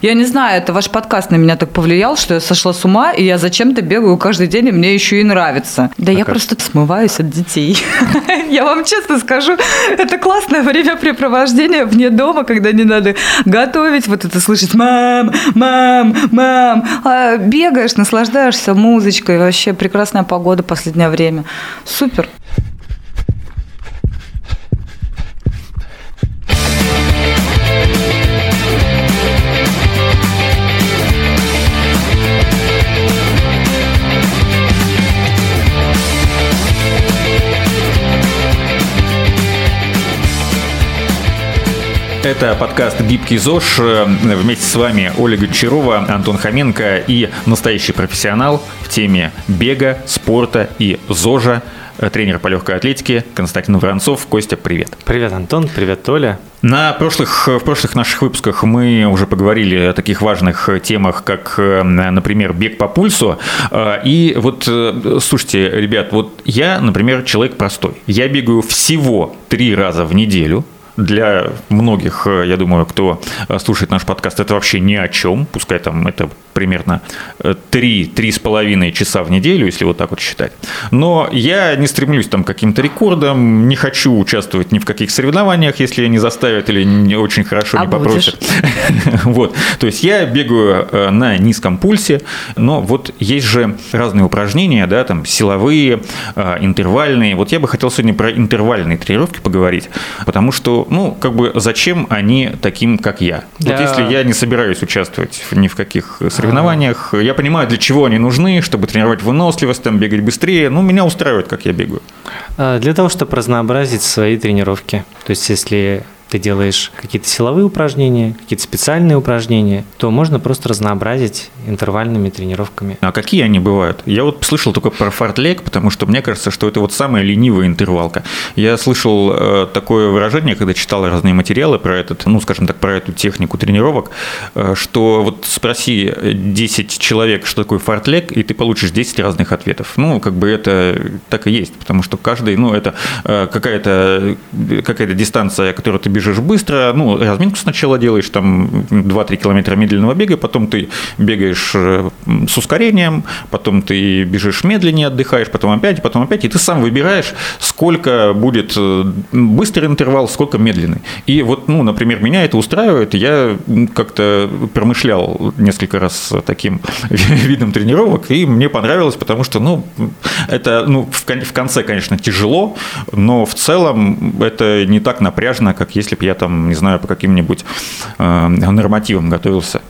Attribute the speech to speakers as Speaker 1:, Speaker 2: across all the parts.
Speaker 1: Я не знаю, это ваш подкаст на меня так повлиял, что я сошла с ума, и я зачем-то бегаю каждый день, и мне еще и нравится. Да я просто смываюсь от детей. Я вам честно скажу, это классное времяпрепровождение вне дома, когда не надо готовить, вот это слышать «мам, мам, мам». А бегаешь, наслаждаешься музычкой, вообще прекрасная погода последнее время. Супер.
Speaker 2: Это подкаст «Гибкий ЗОЖ». Вместе с вами Ольга Гончарова, Антон Хоменко и настоящий профессионал в теме бега, спорта и ЗОЖа, тренер по легкой атлетике Константин Воронцов. Костя, привет.
Speaker 3: Привет, Антон. Привет, Толя.
Speaker 2: На прошлых, в прошлых наших выпусках мы уже поговорили о таких важных темах, как, например, бег по пульсу. И вот, слушайте, ребят, вот я, например, человек простой. Я бегаю всего три раза в неделю – для многих, э, я думаю, кто э, слушает наш подкаст, это вообще ни о чем. Пускай там это примерно 3-3,5 э, часа в неделю, если вот так вот считать. Но я не стремлюсь там к каким-то рекордам, не хочу участвовать ни в каких соревнованиях, если не заставят или не очень хорошо а не попросят. Вот. То есть я бегаю на низком пульсе, но вот есть же разные упражнения, да, там силовые, интервальные. Вот я бы хотел сегодня про интервальные тренировки поговорить, потому что ну, как бы зачем они таким, как я? Да. Вот если я не собираюсь участвовать ни в каких соревнованиях, а. я понимаю, для чего они нужны, чтобы тренировать выносливость, там, бегать быстрее, ну, меня устраивает, как я бегаю.
Speaker 3: А, для того, чтобы разнообразить свои тренировки. То есть, если ты делаешь какие-то силовые упражнения, какие-то специальные упражнения, то можно просто разнообразить интервальными тренировками.
Speaker 2: А какие они бывают? Я вот слышал только про фартлег, потому что мне кажется, что это вот самая ленивая интервалка. Я слышал э, такое выражение, когда читал разные материалы про этот, ну, скажем так, про эту технику тренировок, э, что вот спроси 10 человек, что такое фартлег, и ты получишь 10 разных ответов. Ну, как бы это так и есть, потому что каждый, ну, это э, какая-то какая дистанция, которую ты бежишь быстро, ну, разминку сначала делаешь, там 2-3 километра медленного бега, потом ты бегаешь э, с ускорением, потом ты бежишь медленнее, отдыхаешь, потом опять, потом опять, и ты сам выбираешь, сколько будет э, быстрый интервал, сколько медленный. И вот, ну, например, меня это устраивает, я как-то промышлял несколько раз таким видом тренировок, и мне понравилось, потому что, ну, это, ну, в конце, конечно, тяжело, но в целом это не так напряжно, как если если бы я там, не знаю, по каким-нибудь э, нормативам готовился.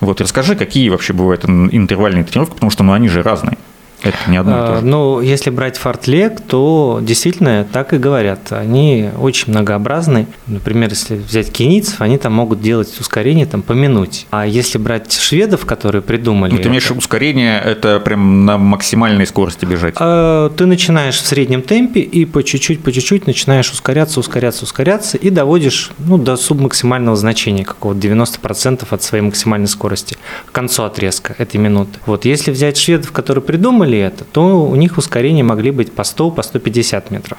Speaker 2: Вот расскажи, какие вообще бывают интервальные тренировки, потому что ну, они же разные.
Speaker 3: Это не одно и то же. Ну, если брать фартлег, то действительно так и говорят. Они очень многообразны. Например, если взять кенийцев, они там могут делать ускорение там, по минуте. А если брать шведов, которые придумали... Ну,
Speaker 2: ты имеешь это, ускорение, это прям на максимальной скорости бежать?
Speaker 3: А, ты начинаешь в среднем темпе и по чуть-чуть, по чуть-чуть начинаешь ускоряться, ускоряться, ускоряться и доводишь ну, до субмаксимального значения, какого-то 90% от своей максимальной скорости к концу отрезка этой минуты. Вот если взять шведов, которые придумали делали это, то у них ускорения могли быть по 100, по 150 метров.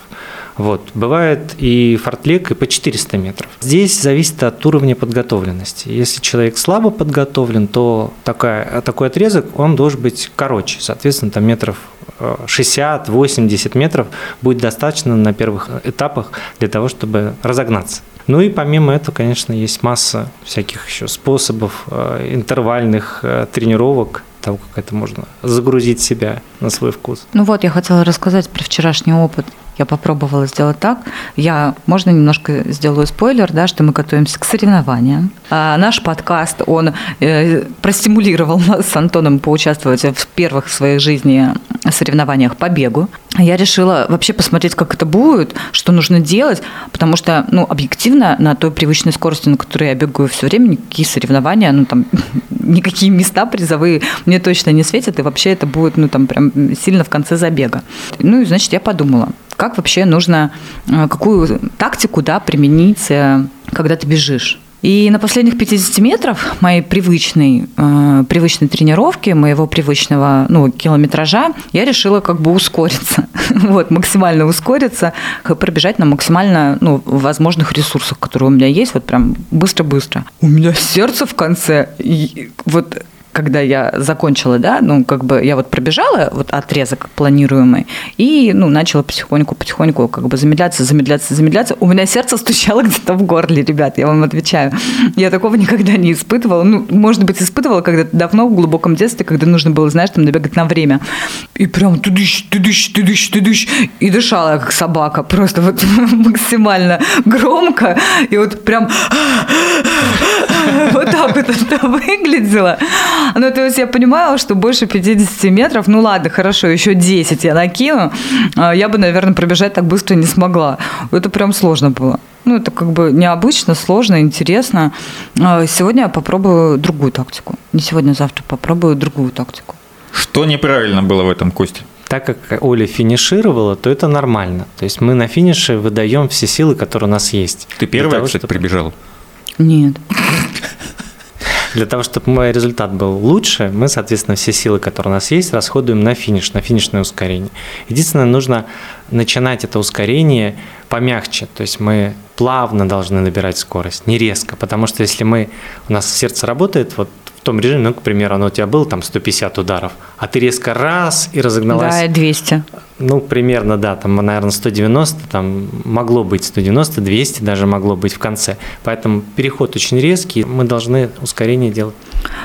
Speaker 3: Вот. Бывает и фортлек, и по 400 метров. Здесь зависит от уровня подготовленности. Если человек слабо подготовлен, то такая, такой отрезок, он должен быть короче. Соответственно, там метров 60-80 э, метров будет достаточно на первых этапах для того, чтобы разогнаться. Ну и помимо этого, конечно, есть масса всяких еще способов э, интервальных э, тренировок, того, как это можно загрузить себя на свой вкус.
Speaker 1: Ну вот, я хотела рассказать про вчерашний опыт я попробовала сделать так. Я, можно немножко сделаю спойлер, да, что мы готовимся к соревнованиям. А наш подкаст, он э, простимулировал нас с Антоном поучаствовать в первых в своей жизни соревнованиях по бегу. Я решила вообще посмотреть, как это будет, что нужно делать, потому что, ну, объективно, на той привычной скорости, на которой я бегаю все время, никакие соревнования, ну, там, никакие места призовые мне точно не светят, и вообще это будет, ну, там, прям сильно в конце забега. Ну, и, значит, я подумала, как вообще нужно, э, какую тактику да, применить, э, когда ты бежишь. И на последних 50 метров моей привычной, э, привычной тренировки, моего привычного ну, километража, я решила как бы ускориться. вот, максимально ускориться, пробежать на максимально ну, возможных ресурсах, которые у меня есть, вот прям быстро-быстро. У меня сердце в конце, и вот когда я закончила, да, ну, как бы я вот пробежала вот отрезок планируемый и, ну, начала потихоньку, потихоньку как бы замедляться, замедляться, замедляться. У меня сердце стучало где-то в горле, ребят, я вам отвечаю. Я такого никогда не испытывала. Ну, может быть, испытывала когда-то давно, в глубоком детстве, когда нужно было, знаешь, там набегать на время. И прям тудыщ, тудыщ, тудыщ, тудыщ. И дышала, как собака, просто вот максимально громко. И вот прям вот так это выглядело. Ну, то есть я понимала, что больше 50 метров, ну ладно, хорошо, еще 10 я накину, а, я бы, наверное, пробежать так быстро не смогла. Это прям сложно было. Ну, это как бы необычно, сложно, интересно. А, сегодня я попробую другую тактику. Не сегодня, а завтра попробую другую тактику.
Speaker 2: Что неправильно было в этом, Косте?
Speaker 3: так как Оля финишировала, то это нормально. То есть мы на финише выдаем все силы, которые у нас есть.
Speaker 2: Ты первая, того, кстати, чтобы... прибежала?
Speaker 1: Нет.
Speaker 3: Для того, чтобы мой результат был лучше, мы, соответственно, все силы, которые у нас есть, расходуем на финиш, на финишное ускорение. Единственное, нужно начинать это ускорение помягче, то есть мы плавно должны набирать скорость, не резко, потому что если мы, у нас сердце работает вот в том режиме, ну, к примеру, оно у тебя было там 150 ударов, а ты резко раз и разогналась.
Speaker 1: Да, 200.
Speaker 3: Ну, примерно, да, там, наверное, 190, там могло быть 190, 200 даже могло быть в конце. Поэтому переход очень резкий, мы должны ускорение делать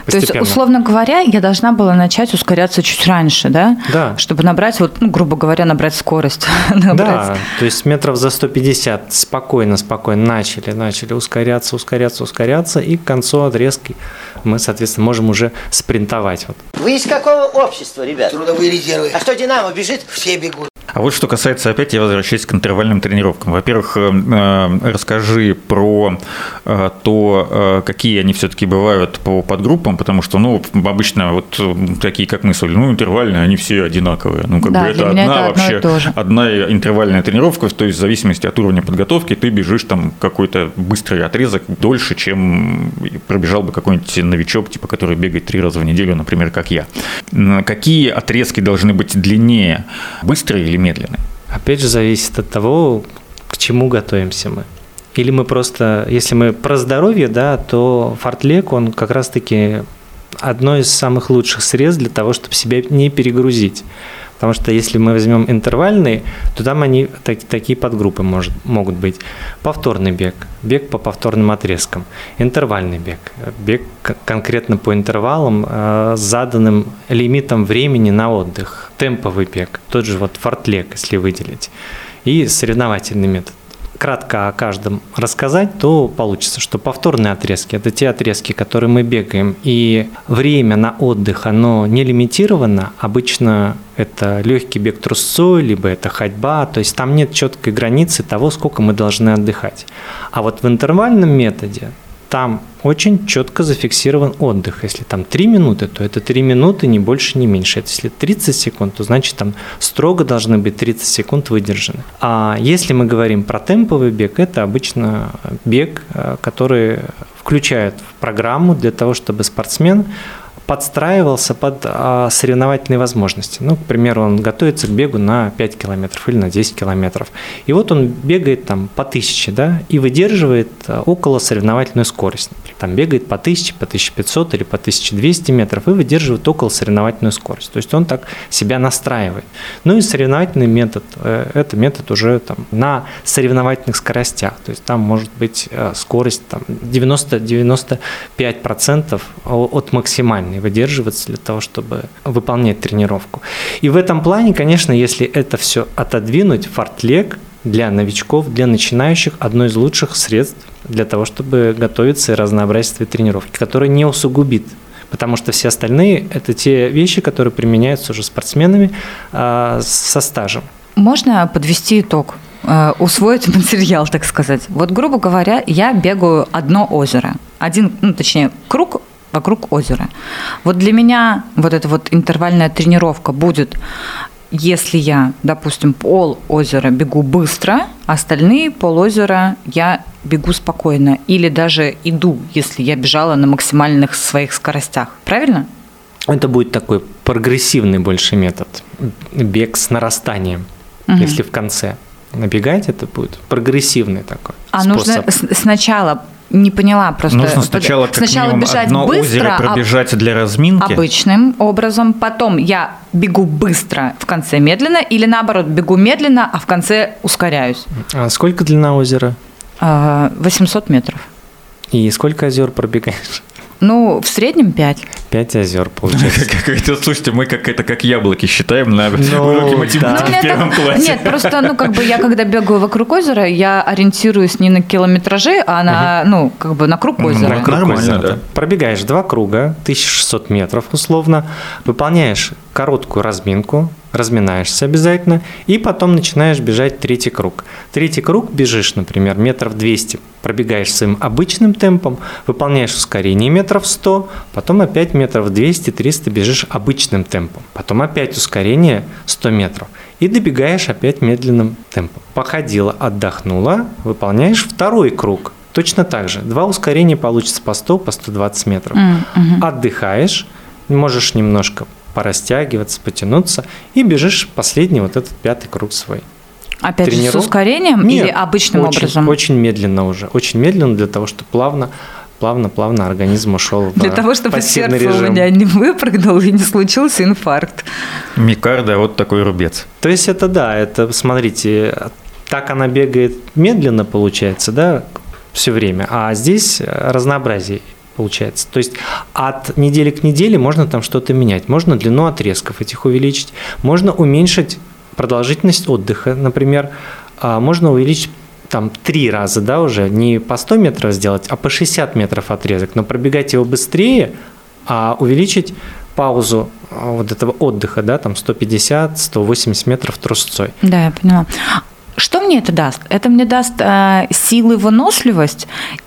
Speaker 1: постепенно. То есть, условно говоря, я должна была начать ускоряться чуть раньше, да?
Speaker 3: Да.
Speaker 1: Чтобы набрать, вот, ну, грубо говоря, набрать скорость.
Speaker 3: Да, то есть метров за 150 спокойно, спокойно начали, начали ускоряться, ускоряться, ускоряться, и к концу отрезки мы, соответственно, можем уже спринтовать. Вот.
Speaker 4: Вы из какого общества, ребят?
Speaker 5: Трудовые резервы.
Speaker 4: А что, Динамо бежит?
Speaker 5: Все бегут.
Speaker 2: А вот что касается, опять я возвращаюсь к интервальным тренировкам. Во-первых, э, э, расскажи про э, то, какие они все-таки бывают по подгруппам, потому что, ну, обычно вот такие, как мы с Олей, ну, интервальные, они все одинаковые. Ну, как
Speaker 1: да,
Speaker 2: бы это
Speaker 1: одна
Speaker 2: это
Speaker 1: вообще,
Speaker 2: одна интервальная тренировка, то есть в зависимости от уровня подготовки ты бежишь там какой-то быстрый отрезок дольше, чем пробежал бы какой-нибудь новичок, типа, который бегает три раза в неделю, например, как я. Какие отрезки должны быть длиннее? Быстрые или медленный?
Speaker 3: Опять же, зависит от того, к чему готовимся мы. Или мы просто, если мы про здоровье, да, то фортлек, он как раз-таки одно из самых лучших средств для того, чтобы себя не перегрузить. Потому что если мы возьмем интервальный, то там они так, такие подгруппы может, могут быть. Повторный бег, бег по повторным отрезкам, интервальный бег, бег конкретно по интервалам э, с заданным лимитом времени на отдых, темповый бег, тот же вот фортлек, если выделить, и соревновательный метод кратко о каждом рассказать, то получится, что повторные отрезки – это те отрезки, которые мы бегаем, и время на отдых, оно не лимитировано. Обычно это легкий бег трусцой, либо это ходьба, то есть там нет четкой границы того, сколько мы должны отдыхать. А вот в интервальном методе там очень четко зафиксирован отдых. Если там 3 минуты, то это 3 минуты, не больше, не меньше. Если 30 секунд, то значит там строго должны быть 30 секунд выдержаны. А если мы говорим про темповый бег, это обычно бег, э, который включает в программу для того, чтобы спортсмен подстраивался под а, соревновательные возможности. Ну, к примеру, он готовится к бегу на 5 километров или на 10 километров. И вот он бегает там по 1000, да, и выдерживает а, около соревновательную скорость. Например, там бегает по 1000, по 1500 или по 1200 метров и выдерживает около соревновательную скорость. То есть он так себя настраивает. Ну и соревновательный метод, э, это метод уже там на соревновательных скоростях. То есть там может быть э, скорость там 90-95% от максимальной и выдерживаться для того, чтобы выполнять тренировку. И в этом плане, конечно, если это все отодвинуть, фортлег для новичков, для начинающих одно из лучших средств для того, чтобы готовиться и разнообразить свои тренировки, которое не усугубит потому что все остальные – это те вещи, которые применяются уже спортсменами э, со стажем.
Speaker 1: Можно подвести итог? Э, усвоить материал, так сказать. Вот, грубо говоря, я бегаю одно озеро. Один, ну, точнее, круг вокруг озера. Вот для меня вот эта вот интервальная тренировка будет если я, допустим, пол озера бегу быстро, остальные пол озера я бегу спокойно или даже иду, если я бежала на максимальных своих скоростях. Правильно?
Speaker 3: Это будет такой прогрессивный больше метод. Бег с нарастанием.
Speaker 1: Мгм.
Speaker 3: Если в конце набегать, это будет прогрессивный такой
Speaker 1: А
Speaker 3: способ.
Speaker 1: нужно сначала не поняла просто.
Speaker 2: Нужно сначала как
Speaker 1: сначала
Speaker 2: минимум
Speaker 1: бежать
Speaker 2: одно
Speaker 1: быстро,
Speaker 2: озеро
Speaker 1: а-
Speaker 2: пробежать для разминки.
Speaker 1: обычным образом, потом я бегу быстро, в конце медленно, или наоборот бегу медленно, а в конце ускоряюсь.
Speaker 3: А сколько длина озера?
Speaker 1: А, 800 метров.
Speaker 3: И сколько озер пробегаешь?
Speaker 1: Ну, в среднем 5.
Speaker 3: Пять озер получается.
Speaker 2: Слушайте, мы как это как яблоки считаем на
Speaker 3: Ну,
Speaker 2: уроке математики
Speaker 3: да.
Speaker 2: в первом классе.
Speaker 1: Нет, просто, ну, как бы я, когда бегаю вокруг озера, я ориентируюсь не на километражи, а на, ну, как бы на круг
Speaker 2: Ну,
Speaker 1: озера.
Speaker 2: Нормально, да.
Speaker 3: Пробегаешь два круга, 1600 метров условно, выполняешь короткую разминку, разминаешься обязательно, и потом начинаешь бежать третий круг. Третий круг бежишь, например, метров 200, пробегаешь своим обычным темпом, выполняешь ускорение метров 100, потом опять метров 200-300 бежишь обычным темпом, потом опять ускорение 100 метров, и добегаешь опять медленным темпом. Походила, отдохнула, выполняешь второй круг, Точно так же. Два ускорения получится по 100, по 120 метров.
Speaker 1: Мгм.
Speaker 3: Отдыхаешь, можешь немножко порастягиваться, потянуться и бежишь последний вот этот пятый круг свой.
Speaker 1: Опять же, с ускорением или
Speaker 3: Нет,
Speaker 1: обычным
Speaker 3: очень,
Speaker 1: образом?
Speaker 3: Очень медленно уже. Очень медленно для того, чтобы плавно, плавно, плавно организм ушел в
Speaker 1: Для того, чтобы сердце у
Speaker 3: режим.
Speaker 1: меня не выпрыгнул и не случился инфаркт.
Speaker 2: Микарда, вот такой рубец.
Speaker 3: То есть это да, это, смотрите, так она бегает медленно, получается, да, все время, а здесь разнообразие получается. То есть от недели к неделе можно там что-то менять. Можно длину отрезков этих увеличить, можно уменьшить продолжительность отдыха, например, а можно увеличить там три раза, да, уже не по 100 метров сделать, а по 60 метров отрезок, но пробегать его быстрее, а увеличить паузу а, вот этого отдыха, да, там 150-180 метров трусцой.
Speaker 1: Да, я поняла. Что мне это даст? Это мне даст э, силы выносливость,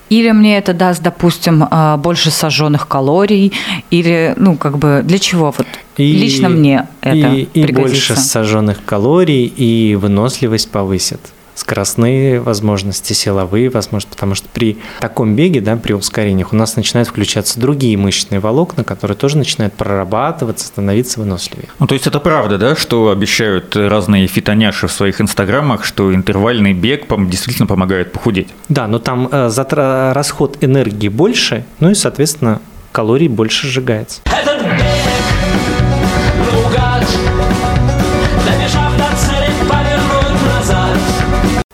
Speaker 1: или мне это даст, допустим, э, больше сожженных калорий, или, ну, как бы, для чего вот лично мне это
Speaker 3: и, и
Speaker 1: пригодится?
Speaker 3: больше сожженных калорий, и выносливость повысит. Скоростные возможности, силовые возможности, потому что при таком беге, да, при ускорениях у нас начинают включаться другие мышечные волокна, которые тоже начинают прорабатываться, становиться выносливее.
Speaker 2: Ну, то есть это правда, да, что обещают разные фитоняши в своих инстаграмах, что интервальный бег действительно помогает похудеть?
Speaker 3: Да, но там э, затра- расход энергии больше, ну и, соответственно, калорий больше сжигается.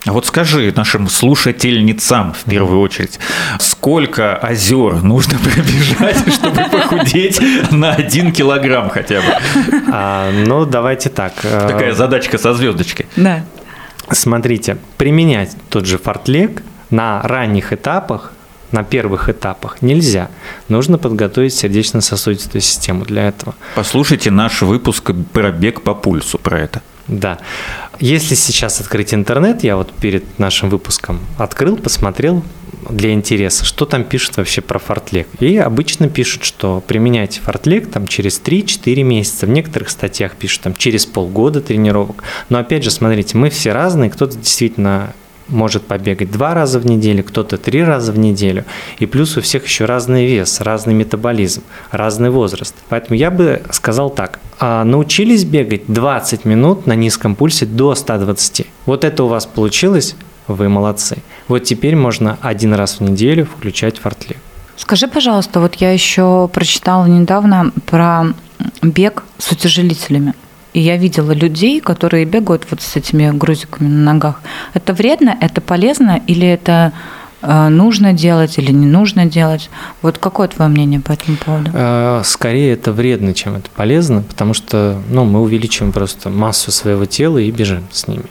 Speaker 2: А вот скажи нашим слушательницам в первую очередь, сколько озер нужно пробежать, чтобы похудеть на один килограмм хотя бы?
Speaker 3: А, ну, давайте так. э,
Speaker 2: Такая задачка со звездочкой.
Speaker 1: Да.
Speaker 3: Смотрите, применять тот же фортлег на ранних этапах, на первых этапах нельзя. Нужно подготовить сердечно-сосудистую систему для этого.
Speaker 2: Послушайте наш выпуск про бег по пульсу про это.
Speaker 3: Да. Если сейчас открыть интернет, я вот перед нашим выпуском открыл, посмотрел для интереса, что там пишут вообще про фортлег. И обычно пишут, что применяйте фортлег там через 3-4 месяца. В некоторых статьях пишут там через полгода тренировок. Но опять же, смотрите, мы все разные, кто-то действительно может побегать два раза в неделю, кто-то три раза в неделю. И плюс у всех еще разный вес, разный метаболизм, разный возраст. Поэтому я бы сказал так. а, Научились бегать 20 минут на низком пульсе до 120. Вот это у вас получилось, вы молодцы. Вот теперь можно один раз в неделю включать фортлег.
Speaker 1: Скажи, пожалуйста, вот я еще прочитала недавно про бег с утяжелителями. И я видела людей, которые бегают вот с этими грузиками на ногах. Это вредно, это полезно или это э, нужно делать или не нужно делать? Вот какое твое мнение по этому поводу?
Speaker 3: Э, Скорее это вредно, чем это полезно, потому что ну, мы увеличиваем просто массу своего тела и бежим с ними.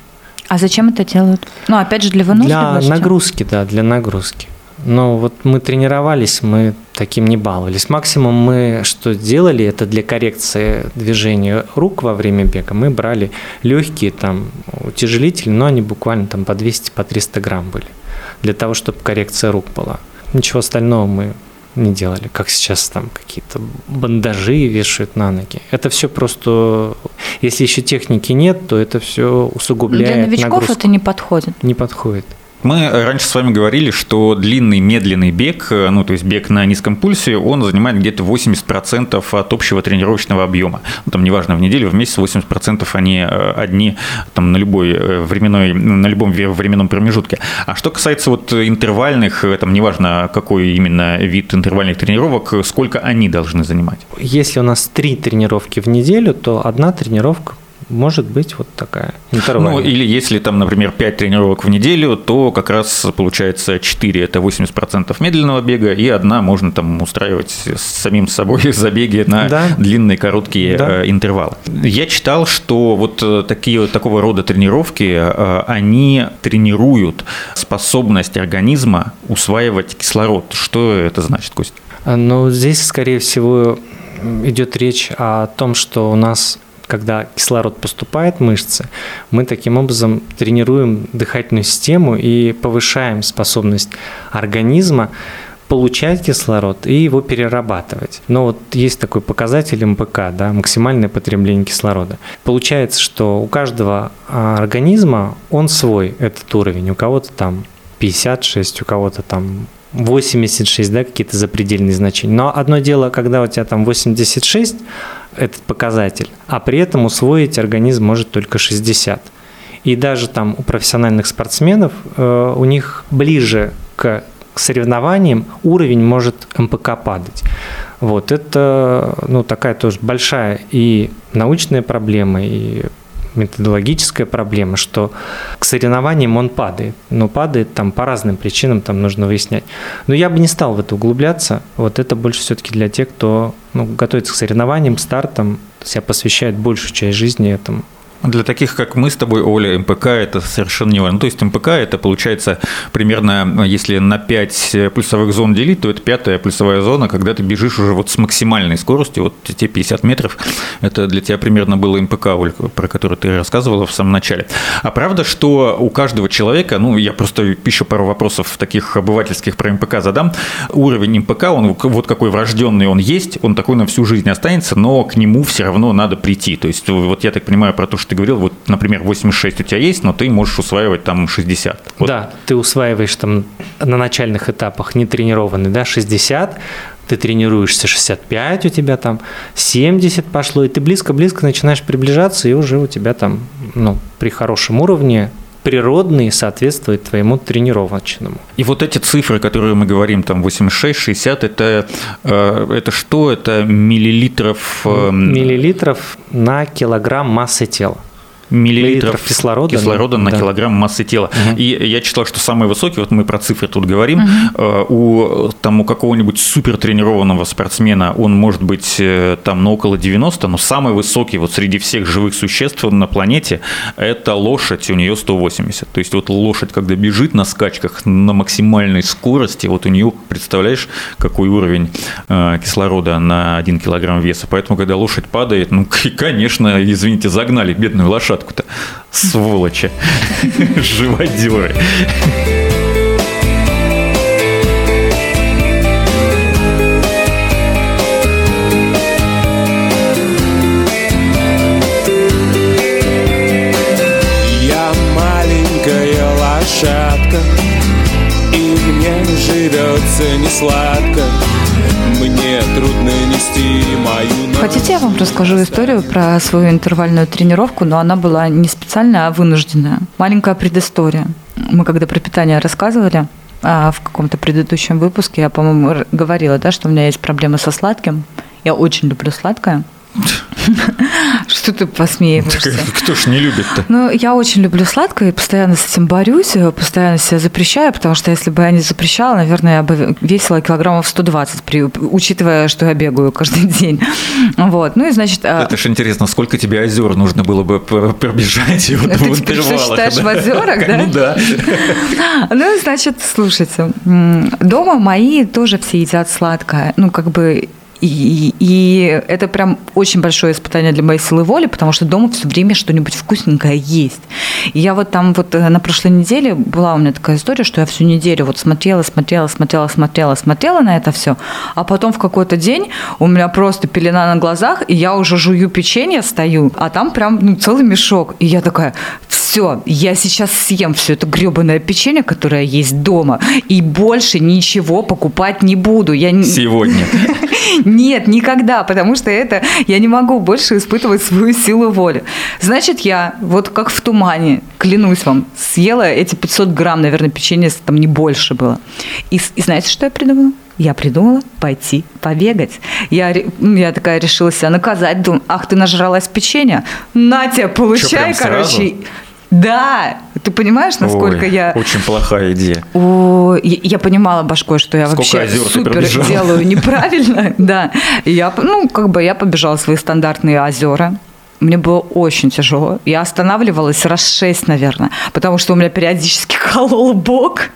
Speaker 1: А зачем это делают? Ну, опять же, для
Speaker 3: Для
Speaker 1: выносливости.
Speaker 3: нагрузки, да, для нагрузки. Но вот мы тренировались, мы таким не баловались. Максимум мы что делали, это для коррекции движения рук во время бега. Мы брали легкие там утяжелители, но они буквально там по 200, по 300 грамм были. Для того, чтобы коррекция рук была. Ничего остального мы не делали, как сейчас там какие-то бандажи вешают на ноги. Это все просто, если еще техники нет, то это все усугубляет
Speaker 1: Для новичков
Speaker 3: нагрузку.
Speaker 1: это не подходит.
Speaker 3: Не подходит.
Speaker 2: Мы раньше с вами говорили, что длинный медленный бег, э, ну то есть бег на низком пульсе, он занимает где-то 80% от общего тренировочного объема. Ну, там неважно, в неделю, в месяц 80% они э, одни там, на, любой э, временной, на любом временном промежутке. А что касается вот интервальных, там неважно какой именно вид интервальных тренировок, сколько они должны занимать?
Speaker 3: Если у нас три тренировки в неделю, то одна тренировка может быть вот такая
Speaker 2: интервальная. Ну, или если там, например, 5 тренировок в неделю, то как раз получается 4 – это 80% медленного бега, и одна можно там устраивать с самим собой забеги на да. длинные, короткие да. Э, интервалы. Я читал, что вот э, такие, такого рода тренировки, э, они тренируют способность организма усваивать кислород. Что это значит, Костя?
Speaker 3: Ну, здесь, скорее всего, идет речь о том, что у нас когда кислород поступает в мышцы, мы таким образом тренируем дыхательную систему и повышаем способность организма получать кислород и его перерабатывать. Но вот есть такой показатель МПК, да, максимальное потребление кислорода. Получается, что у каждого а, организма он свой, этот уровень. У кого-то там 56, у кого-то там 86, да, какие-то запредельные значения. Но одно дело, когда у тебя там 86, этот показатель, а при этом усвоить организм может только 60. И даже там у профессиональных спортсменов э, у них ближе к, к соревнованиям уровень может МПК падать. Вот это ну, такая тоже большая и научная проблема, и методологическая проблема, что к соревнованиям он падает. Но падает там по разным причинам, там нужно выяснять. Но я бы не стал в это углубляться. Вот это больше все-таки для тех, кто ну, готовится к соревнованиям, стартам, себя посвящает большую часть жизни этому.
Speaker 2: Для таких, как мы с тобой, Оля, МПК это совершенно не важно. Ну, то есть МПК это получается примерно, если на 5 пульсовых зон делить, то это пятая пульсовая зона, когда ты бежишь уже вот с максимальной скоростью, вот те 50 метров, это для тебя примерно было МПК, Оль, про который ты рассказывала в самом начале. А правда, что у каждого человека, ну, я просто еще пару вопросов таких обывательских про МПК задам, уровень МПК, он вот какой врожденный он есть, он такой на всю жизнь останется, но к нему все равно надо прийти. То есть вот я так понимаю про то, что ты говорил, вот, например, 86 у тебя есть, но ты можешь усваивать там 60. Вот.
Speaker 3: Да, ты усваиваешь там на начальных этапах не тренированный, да, 60, ты тренируешься 65 у тебя там, 70 пошло, и ты близко-близко начинаешь приближаться, и уже у тебя там, ну, при хорошем уровне природный соответствует твоему тренировочному.
Speaker 2: И вот эти цифры, которые мы говорим, там 86, 60, это, э, это что? Это миллилитров?
Speaker 3: Э, миллилитров на килограмм массы тела
Speaker 2: миллилитров кислорода, кислорода на да. килограмм массы тела. Угу. И я читал, что самый высокий, вот мы про цифры тут говорим, угу. у, там, у какого-нибудь супер тренированного спортсмена он может быть э, там на около 90, но самый высокий вот среди всех живых существ на планете это лошадь, у нее 180. То есть вот лошадь, когда бежит на скачках на максимальной скорости, вот у нее, представляешь, какой уровень э, кислорода на 1 килограмм веса. Поэтому, когда лошадь падает, ну, конечно, извините, загнали бедную лошадку лошадку-то? Сволочи. Живодеры.
Speaker 6: Я маленькая лошадка И мне живется не сладко трудно нести мою
Speaker 1: Хотите, я вам расскажу историю про свою интервальную тренировку, но она была не специальная, а вынужденная. Маленькая предыстория. Мы когда про питание рассказывали, а в каком-то предыдущем выпуске я, по-моему, говорила, да, что у меня есть проблемы со сладким. Я очень люблю сладкое. Что ты посмеиваешься?
Speaker 2: Кто ж не любит-то?
Speaker 1: Ну, я очень люблю сладкое и постоянно с этим борюсь, постоянно себя запрещаю, потому что если бы я не запрещала, наверное, я бы весила килограммов 120, при, учитывая, что я бегаю каждый день. Вот. Ну и значит...
Speaker 2: А Это ж интересно, сколько тебе озер нужно было бы пробежать вот Это в интервалах?
Speaker 1: Ты считаешь да? в озерах, да?
Speaker 2: Ну да.
Speaker 1: Ну, значит, слушайте, дома мои тоже все едят сладкое. Ну, как бы И, это прям очень большое испытание для моей силы воли, потому что дома все время что-нибудь вкусненькое есть. И я вот там вот э, на прошлой неделе была у меня такая история, что я всю неделю вот смотрела, смотрела, смотрела, смотрела, смотрела на это все, а потом в какой-то день у меня просто пелена на глазах, и я уже жую печенье, стою, а там прям ну, целый мешок. И я такая, все, я сейчас съем все это гребаное печенье, которое есть дома, и больше ничего покупать не буду. Я
Speaker 2: Сегодня.
Speaker 1: Нет, никогда, потому что это я не могу больше испытывать свою силу воли. Значит, я вот как в тумане, клянусь вам, съела эти 500 грамм, наверное, печенья там не больше было. И, и знаете, что я придумала? Я придумала пойти побегать. Я, я такая решила себя наказать. Думаю, ах, ты нажралась печенья? На тебя, получай,
Speaker 2: прям сразу?
Speaker 1: Да, ты понимаешь, насколько
Speaker 2: Ой,
Speaker 1: я...
Speaker 2: Очень плохая идея.
Speaker 1: О, я я понимала башкой, что я
Speaker 2: Сколько
Speaker 1: вообще супер делаю неправильно, да. Я, ну, как бы я побежала свои стандартные озера. Мне было очень тяжело. Я останавливалась раз шесть, наверное, потому что у меня периодически колол бок.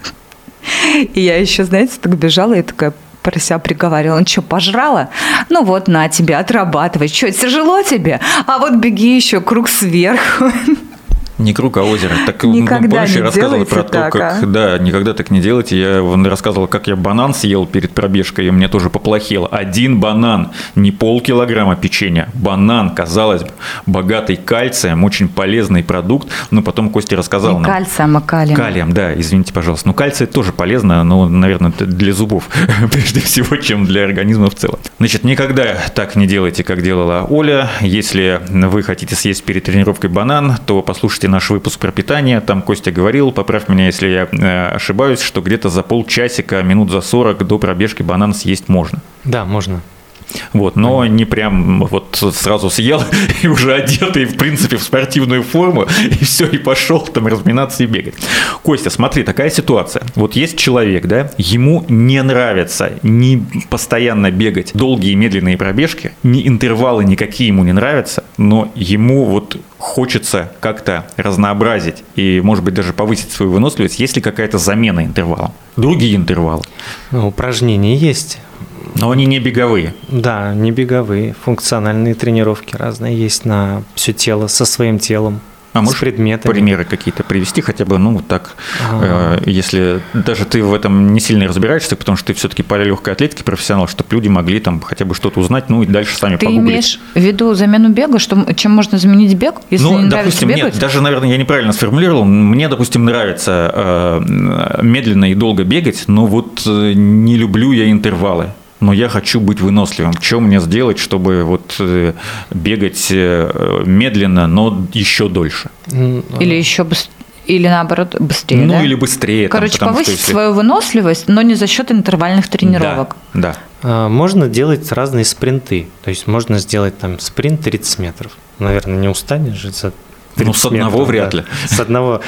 Speaker 1: И я еще, знаете, так бежала и такая про себя приговаривала, ну что, пожрала? Ну вот, на тебе, отрабатывай. Что, тяжело тебе? А вот беги еще круг сверху.
Speaker 2: Не круг, а озеро. Так
Speaker 1: Никогда
Speaker 2: помнишь,
Speaker 1: не
Speaker 2: рассказывал про то,
Speaker 1: так,
Speaker 2: как...
Speaker 1: а.
Speaker 2: Да, никогда так не делайте. Я рассказывал, как я банан съел перед пробежкой, и мне тоже поплохело. Один банан, не полкилограмма печенья. Банан, казалось бы, богатый кальцием, очень полезный продукт. Но потом Костя рассказал
Speaker 1: Не
Speaker 2: нам...
Speaker 1: кальцием, а калием.
Speaker 2: Калием, да, извините, пожалуйста. Ну, кальций тоже полезно, но, наверное, для зубов прежде всего, чем для организма в целом. Значит, никогда так не делайте, как делала Оля. Если вы хотите съесть перед тренировкой банан, то послушайте наш выпуск про питание. Там Костя говорил, поправь меня, если я э, ошибаюсь, что где-то за полчасика, минут за 40 до пробежки банан съесть можно.
Speaker 3: Да, можно.
Speaker 2: Вот, но не прям вот сразу съел и уже одетый, в принципе, в спортивную форму, и все, и пошел там разминаться и бегать. Костя, смотри, такая ситуация. Вот есть человек, да, ему не нравится ни постоянно бегать долгие медленные пробежки, ни интервалы никакие ему не нравятся, но ему вот хочется как-то разнообразить и, может быть, даже повысить свою выносливость, есть ли какая-то замена интервалом? Другие интервалы,
Speaker 3: Ну, упражнения есть.
Speaker 2: Но они не беговые.
Speaker 3: Да, не беговые, функциональные тренировки разные есть на все тело, со своим телом,
Speaker 2: А можешь
Speaker 3: предметами.
Speaker 2: примеры какие-то привести, хотя бы, ну, так,
Speaker 3: А.
Speaker 2: э, если даже ты в этом не сильно разбираешься, потому что ты все-таки по легкой атлетике профессионал, чтобы люди могли там хотя бы что-то узнать, ну, и дальше сами
Speaker 1: Ты
Speaker 2: погуглить.
Speaker 1: имеешь в виду замену бега, что, чем можно заменить бег, если
Speaker 2: ну,
Speaker 1: не нравится
Speaker 2: допустим,
Speaker 1: бегать?
Speaker 2: нет, даже, наверное, я неправильно сформулировал. Мне, допустим, нравится э, медленно и долго бегать, но вот э, не люблю я интервалы. Но я хочу быть выносливым. Что мне сделать, чтобы вот э, бегать э, медленно, но еще дольше?
Speaker 1: Или еще быс- или наоборот быстрее,
Speaker 2: ну
Speaker 1: да?
Speaker 2: или быстрее. там,
Speaker 1: Короче,
Speaker 2: что
Speaker 1: повысить
Speaker 2: если-
Speaker 1: свою выносливость, но не за счет интервальных тренировок.
Speaker 2: Да, да.
Speaker 3: Можно делать разные спринты. То есть можно сделать там спринт 30 метров. Наверное, не устанешь же за 30
Speaker 2: Ну, с одного
Speaker 3: метров,
Speaker 2: вряд
Speaker 3: да.
Speaker 2: ли.
Speaker 3: С одного.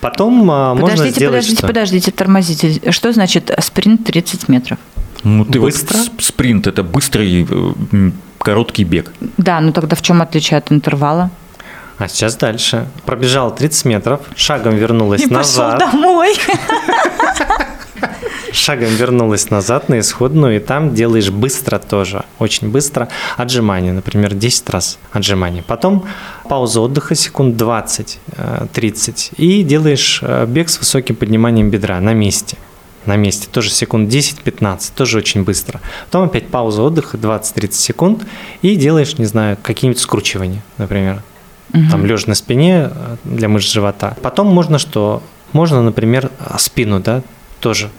Speaker 3: Потом а, можно
Speaker 1: Подождите,
Speaker 3: сделать
Speaker 1: подождите,
Speaker 3: что?
Speaker 1: подождите, тормозите. Что значит спринт 30 метров?
Speaker 2: Ну, ты
Speaker 3: Быстро?
Speaker 2: вот спринт это быстрый э, короткий бег.
Speaker 1: Да, ну тогда в чем отличие от интервала?
Speaker 3: А сейчас дальше. Пробежал 30 метров, шагом вернулась
Speaker 1: И пошел
Speaker 3: назад.
Speaker 1: домой.
Speaker 3: Шагом вернулась назад на исходную, и там делаешь быстро тоже, очень быстро. Отжимания, например, 10 раз отжимания. Потом пауза отдыха секунд 20-30. И делаешь э, бег с высоким подниманием бедра на месте. На месте. Тоже секунд 10-15, тоже очень быстро. Потом опять пауза отдыха 20-30 секунд. И делаешь, не знаю, какие-нибудь скручивания, например. Там лежа на спине э, для мышц живота. Потом можно что? Можно, например, спину, да, тоже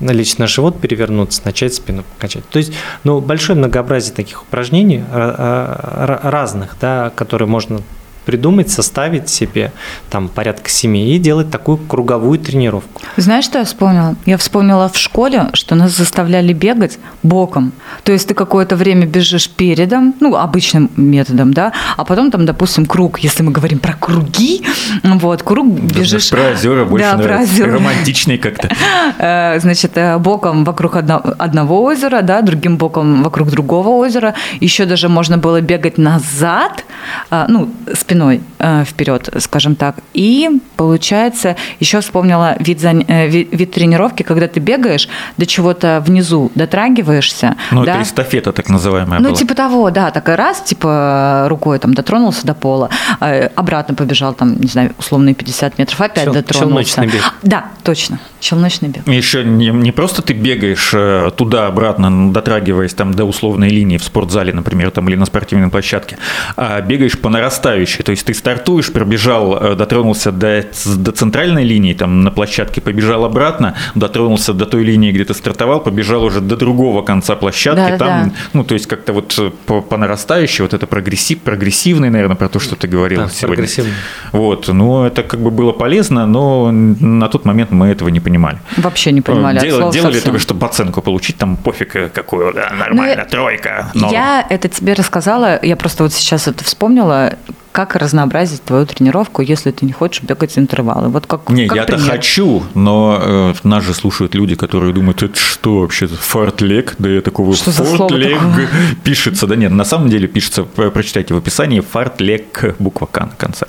Speaker 3: налечь на живот, перевернуться, начать спину качать. То есть, ну, большое многообразие таких упражнений ра- ра- разных, да, которые можно придумать, составить себе там порядка семи и делать такую круговую тренировку.
Speaker 1: Знаешь, что я вспомнила? Я вспомнила в школе, что нас заставляли бегать боком. То есть ты какое-то время бежишь передом, ну, обычным методом, да, а потом там, допустим, круг, если мы говорим про круги, вот, круг бежишь...
Speaker 2: Про озера больше
Speaker 1: да, про
Speaker 2: нравится.
Speaker 1: озера.
Speaker 2: Романтичнее как-то.
Speaker 1: Э, Значит, э, боком вокруг одно- одного озера, да, другим боком вокруг другого озера. Еще даже можно было бегать назад, а, ну, спиной э, вперед, скажем так. И получается, еще вспомнила вид, зан- э, ви- вид тренировки, когда ты бегаешь до чего-то внизу, дотрагиваешься.
Speaker 2: Ну,
Speaker 1: да?
Speaker 2: это эстафета так называемая
Speaker 1: Ну,
Speaker 2: была.
Speaker 1: типа того, да, такой раз, типа рукой там дотронулся до пола, э, обратно побежал там, не знаю, условные 50 метров, опять
Speaker 3: Чел-
Speaker 1: дотронулся.
Speaker 3: челночный бег.
Speaker 1: Да, точно, челночный бег.
Speaker 2: Еще не, не просто ты бегаешь э, туда-обратно, дотрагиваясь там до условной линии в спортзале, например, там, или на спортивной площадке, а бегаешь по нарастающей. То есть ты стартуешь, пробежал, э, дотронулся до, до центральной линии там на площадке, побежал обратно, дотронулся до той линии, где ты стартовал, побежал уже до другого конца площадки.
Speaker 1: Да-да-да.
Speaker 2: там, ну, то есть как-то вот э, по, по нарастающей, вот это прогрессив, прогрессивный, наверное, про то, что ты говорил
Speaker 3: Да,
Speaker 2: сегодня.
Speaker 3: прогрессивный.
Speaker 2: Вот, ну, это как бы было полезно, но на тот момент мы этого не понимали.
Speaker 1: Вообще не понимали. от
Speaker 2: Дел-
Speaker 1: слова
Speaker 2: делали
Speaker 1: совсем.
Speaker 2: только, чтобы оценку получить, там пофиг э, какую, да, нормально,
Speaker 1: Ну,
Speaker 2: тройка. норм.
Speaker 1: Я это тебе рассказала, я просто вот сейчас это вспомнила, как разнообразить твою тренировку, если ты не хочешь бегать интервалы. Вот как,
Speaker 2: Не,
Speaker 1: как
Speaker 2: я-то хочу, но э, нас же слушают люди, которые думают, это что вообще, фортлег? Да я такого
Speaker 1: Что
Speaker 2: фортлег пишется. Да нет, на самом деле пишется, про- прочитайте в описании, фортлег, буква К на конце.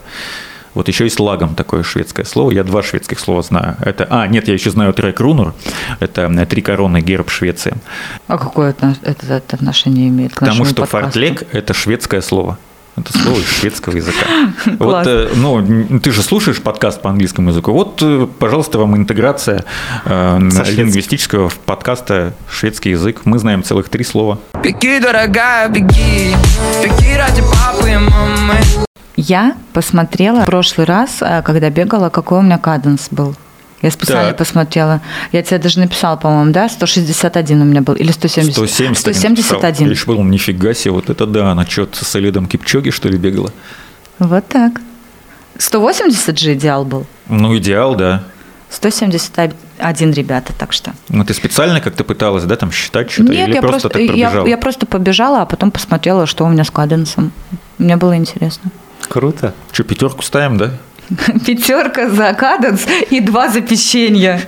Speaker 2: Вот еще есть лагом такое шведское слово. Я два шведских слова знаю. Это, а, нет, я еще знаю трек рунур. Это э, три короны герб Швеции.
Speaker 1: А какое это, это, это отношение имеет к
Speaker 2: Потому что
Speaker 1: подкасту?
Speaker 2: фортлег – это шведское слово. Это слово из шведского языка. Вот, э, ну, ты же слушаешь подкаст по английскому языку. Вот, э, пожалуйста, вам интеграция э, лингвистического в подкаста «Шведский язык». Мы знаем целых три слова.
Speaker 7: Беги, дорогая, беги Беги ради папы и мамы
Speaker 1: Я посмотрела в прошлый раз, э, когда бегала, какой у меня каденс был. Я специально
Speaker 2: Так.
Speaker 1: посмотрела. Я тебе даже написала, по-моему, да? 161 у меня был. Или 170?
Speaker 2: 170
Speaker 1: 171.
Speaker 2: Я еще подумал, нифига себе, вот это да, она что-то с Элидом Кипчоги, что ли, бегала?
Speaker 1: Вот так. 180 же идеал был.
Speaker 2: Ну, идеал, да.
Speaker 1: 171, ребята, так что.
Speaker 2: Ну, ты специально как-то пыталась, да, там считать что-то?
Speaker 1: Нет,
Speaker 2: или
Speaker 1: я
Speaker 2: просто,
Speaker 1: просто,
Speaker 2: так
Speaker 1: я,
Speaker 2: пробежала?
Speaker 1: я просто побежала, а потом посмотрела, что у меня с каденсом. Мне было интересно.
Speaker 3: Круто.
Speaker 2: Что, пятерку ставим, да?
Speaker 1: Пятерка за каденс и два за печенье.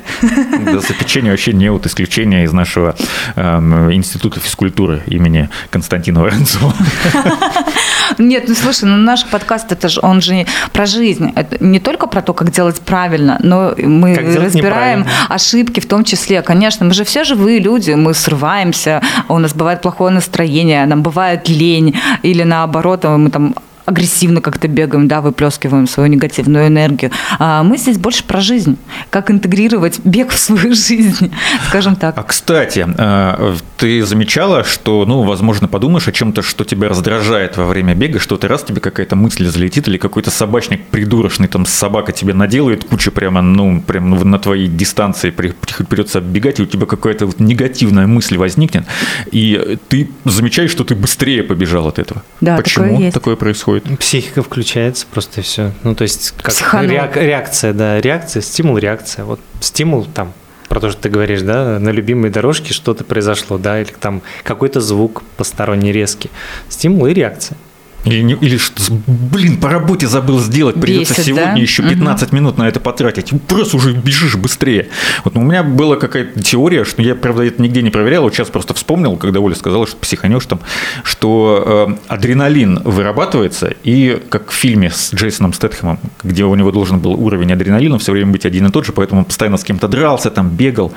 Speaker 2: Да, за печенье вообще не вот исключение из нашего эм, института физкультуры имени Константина Воронцова.
Speaker 1: Нет, ну слушай, ну наш подкаст, это же, он же про жизнь. Это не только про то, как делать правильно, но мы разбираем ошибки в том числе. Конечно, мы же все живые люди, мы срываемся, у нас бывает плохое настроение, нам бывает лень, или наоборот, мы там агрессивно как-то бегаем, да, выплескиваем свою негативную энергию. А мы здесь больше про жизнь. Как интегрировать бег в свою жизнь, скажем так.
Speaker 2: А кстати, э, ты замечала, что, ну, возможно, подумаешь о чем-то, что тебя раздражает во время бега, что ты раз тебе какая-то мысль залетит, или какой-то собачник придурочный, там, собака тебе наделает кучу прямо, ну, прям на твоей дистанции при- при- придется бегать, и у тебя какая-то вот негативная мысль возникнет, и ты замечаешь, что ты быстрее побежал от этого.
Speaker 1: Да,
Speaker 2: Почему
Speaker 1: такое есть.
Speaker 2: такое происходит?
Speaker 3: Психика включается, просто все. Ну, то есть, как
Speaker 1: Психанул.
Speaker 3: реак- реакция, да, реакция, стимул, реакция. Вот стимул там, про то, что ты говоришь, да, на любимой дорожке что-то произошло, да, или там какой-то звук посторонний резкий. Стимул и реакция.
Speaker 2: Или, или что, блин, по работе забыл сделать, придется
Speaker 1: Бесит,
Speaker 2: сегодня
Speaker 1: да?
Speaker 2: еще 15 минут на это потратить. Просто уже бежишь быстрее. Вот у меня была какая-то теория, что я, правда, это нигде не проверял, вот сейчас просто вспомнил, когда Оля сказала, что психанешь там, что э, адреналин вырабатывается, и как в фильме с Джейсоном Стэтхэмом, где у него должен был уровень адреналина все время быть один и тот же, поэтому он постоянно с кем-то дрался, там бегал.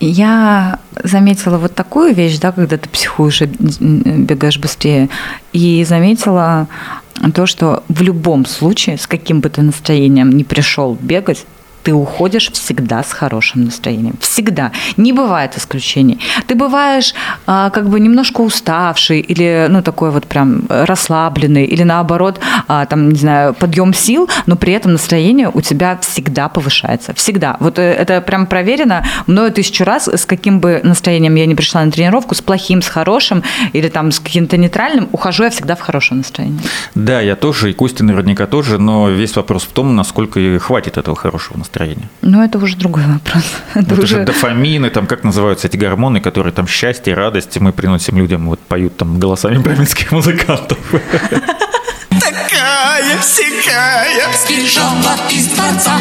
Speaker 1: Я заметила вот такую вещь, да, когда ты психуешь и бегаешь быстрее, и заметила то, что в любом случае, с каким бы ты настроением не пришел бегать, ты уходишь всегда с хорошим настроением. Всегда. Не бывает исключений. Ты бываешь а, как бы немножко уставший или, ну, такой вот прям расслабленный, или наоборот, а, там, не знаю, подъем сил, но при этом настроение у тебя всегда повышается. Всегда. Вот э, это прям проверено мною тысячу раз, с каким бы настроением я не пришла на тренировку, с плохим, с хорошим, или там с каким-то нейтральным, ухожу я всегда в хорошем настроении.
Speaker 2: Да, я тоже, и Костя наверняка тоже, но весь вопрос в том, насколько хватит этого хорошего настроения.
Speaker 1: Но это уже другой вопрос. Это
Speaker 2: Ну, Это же
Speaker 1: уже...
Speaker 2: дофамины, там как называются эти гормоны, которые там счастье, радость мы приносим людям, вот поют там голосами бременских музыкантов.
Speaker 7: Такая, сякая Сбежала из дворца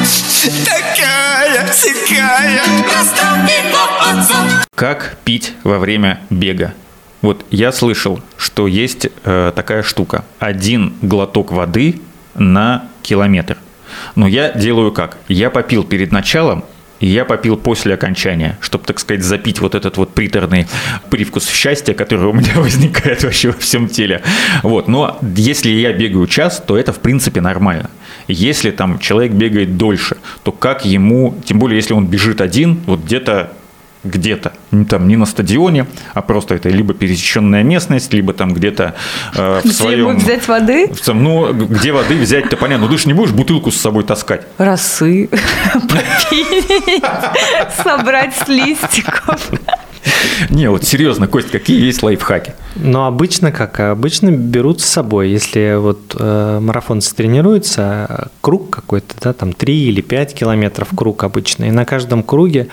Speaker 7: Такая, сякая Расстроила отца
Speaker 2: Как пить во время бега? Вот я слышал, что есть э, такая штука. Один глоток воды на километр. Но я делаю как? Я попил перед началом, и я попил после окончания, чтобы, так сказать, запить вот этот вот приторный привкус счастья, который у меня возникает вообще во всем теле. Вот. Но если я бегаю час, то это, в принципе, нормально. Если там человек бегает дольше, то как ему, тем более, если он бежит один, вот где-то где-то, не там не на стадионе, а просто это либо пересеченная местность, либо там где-то э, в
Speaker 1: Где
Speaker 2: своем...
Speaker 1: ему взять воды?
Speaker 2: в Ну, где воды взять-то понятно. Ну, ты же не будешь бутылку с собой таскать.
Speaker 1: Росы собрать с листиков.
Speaker 2: Не, вот серьезно, Кость, какие есть лайфхаки?
Speaker 3: Но обычно как? Обычно берут с собой. Если вот э, марафонцы тренируются, круг какой-то, да, там 3 или 5 километров круг обычно. И на каждом круге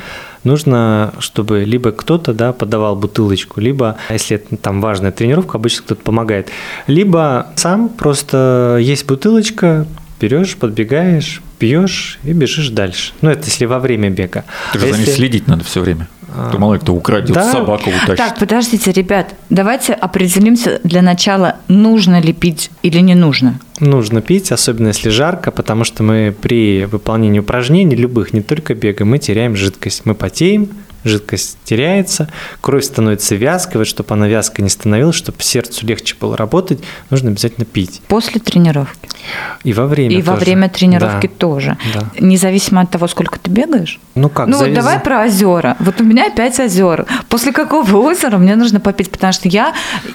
Speaker 3: нужно, чтобы либо кто-то да, подавал бутылочку, либо, если это там важная тренировка, обычно кто-то помогает, либо сам просто есть бутылочка, берешь, подбегаешь, пьешь и бежишь дальше. Ну, это если во время бега.
Speaker 2: Ты же
Speaker 3: А
Speaker 2: за ней
Speaker 3: если-
Speaker 2: следить надо все время. То мало ли кто украдет,
Speaker 3: Да.
Speaker 2: собаку утащит.
Speaker 1: Так, подождите, ребят, давайте определимся для начала, нужно ли пить или не нужно.
Speaker 3: Нужно пить, особенно если жарко, потому что мы при выполнении упражнений, любых, не только бега, мы теряем жидкость. Мы потеем, жидкость теряется, кровь становится вязкой, вот чтобы она вязкой не становилась, чтобы сердцу легче было работать, нужно обязательно пить.
Speaker 1: После тренировки.
Speaker 3: И во время
Speaker 1: И во
Speaker 3: тоже.
Speaker 1: время тренировки
Speaker 3: Да.
Speaker 1: тоже.
Speaker 3: Да.
Speaker 1: Независимо от того, сколько ты бегаешь.
Speaker 3: Ну как,
Speaker 1: Ну вот
Speaker 3: завис-
Speaker 1: давай про озера. Вот у меня пять озер. После какого озера мне нужно попить? Потому что я,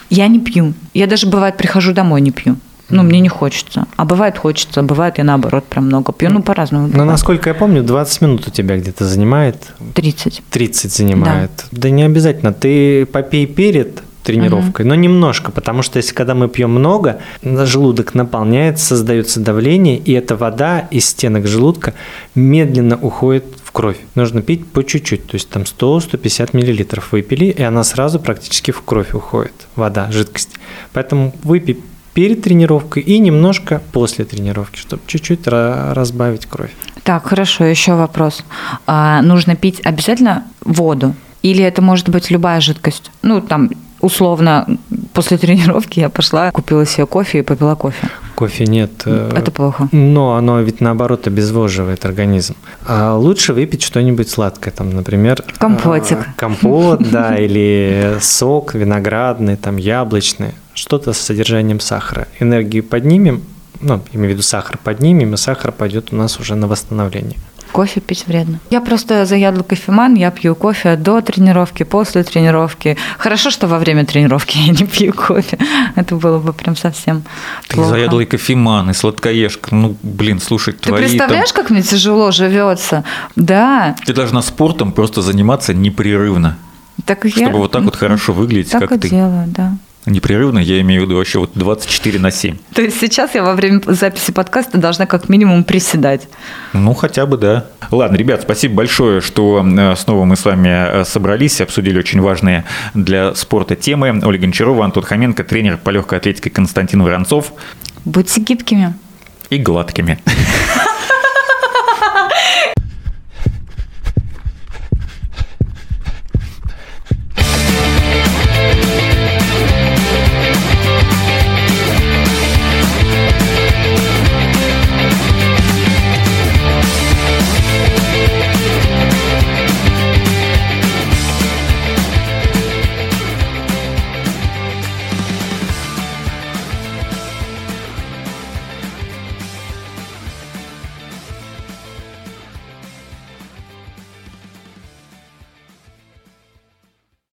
Speaker 1: я не пью. Я даже бывает прихожу домой не пью. Ну, мне не хочется. А бывает хочется, бывает я наоборот прям много пью. Ну, по-разному.
Speaker 3: Но насколько я помню, 20 минут у тебя где-то занимает,
Speaker 1: 30.
Speaker 3: 30 занимает. Да, не обязательно. Ты попей перед тренировкой, но немножко, потому что если когда мы пьем много, желудок наполняется, создается давление, и эта вода из стенок желудка медленно уходит в кровь. Нужно пить по чуть-чуть, то есть там 100-150 миллилитров выпили, и она сразу практически в кровь уходит, вода, жидкость. Поэтому выпей перед тренировкой и немножко после тренировки, чтобы чуть-чуть ра- разбавить кровь.
Speaker 1: Так, хорошо, еще вопрос. А, нужно пить обязательно воду? Или это может быть любая жидкость? Ну, там, условно, после тренировки я пошла, купила себе кофе и попила кофе.
Speaker 3: Кофе нет. э,
Speaker 1: Это плохо.
Speaker 3: Но оно ведь наоборот обезвоживает организм. А лучше выпить что-нибудь сладкое, там, например,
Speaker 1: Компотик.
Speaker 3: а, компот, да, или сок виноградный, там яблочный, что-то с содержанием сахара. Энергию поднимем, ну, имею в виду сахар поднимем, и сахар пойдет у нас уже на восстановление.
Speaker 1: Кофе пить вредно. Я просто заядлый кофеман, я пью кофе до тренировки, после тренировки. Хорошо, что во время тренировки я не пью кофе. Это было бы прям совсем
Speaker 2: Ты
Speaker 1: плохо.
Speaker 2: заядлый кофеман и сладкоежка. Ну, блин, слушай,
Speaker 1: Ты
Speaker 2: твои
Speaker 1: представляешь, как мне тяжело живется? Да.
Speaker 2: там- Ты должна спортом просто заниматься непрерывно.
Speaker 1: Так я
Speaker 2: Чтобы вот так вот хорошо выглядеть,
Speaker 1: так
Speaker 2: как
Speaker 1: и
Speaker 2: ты.
Speaker 1: делаю, да.
Speaker 2: Непрерывно, я имею в виду вообще вот 24 на 7.
Speaker 1: То есть сейчас я во время записи подкаста должна как минимум приседать.
Speaker 2: Ну, хотя бы, да. Ладно, ребят, спасибо большое, что э, снова мы с вами э, собрались, обсудили очень важные для спорта темы. Ольга Гончарова, Антон Хоменко, тренер по легкой атлетике Константин Воронцов
Speaker 1: Будьте гибкими.
Speaker 2: и гладкими.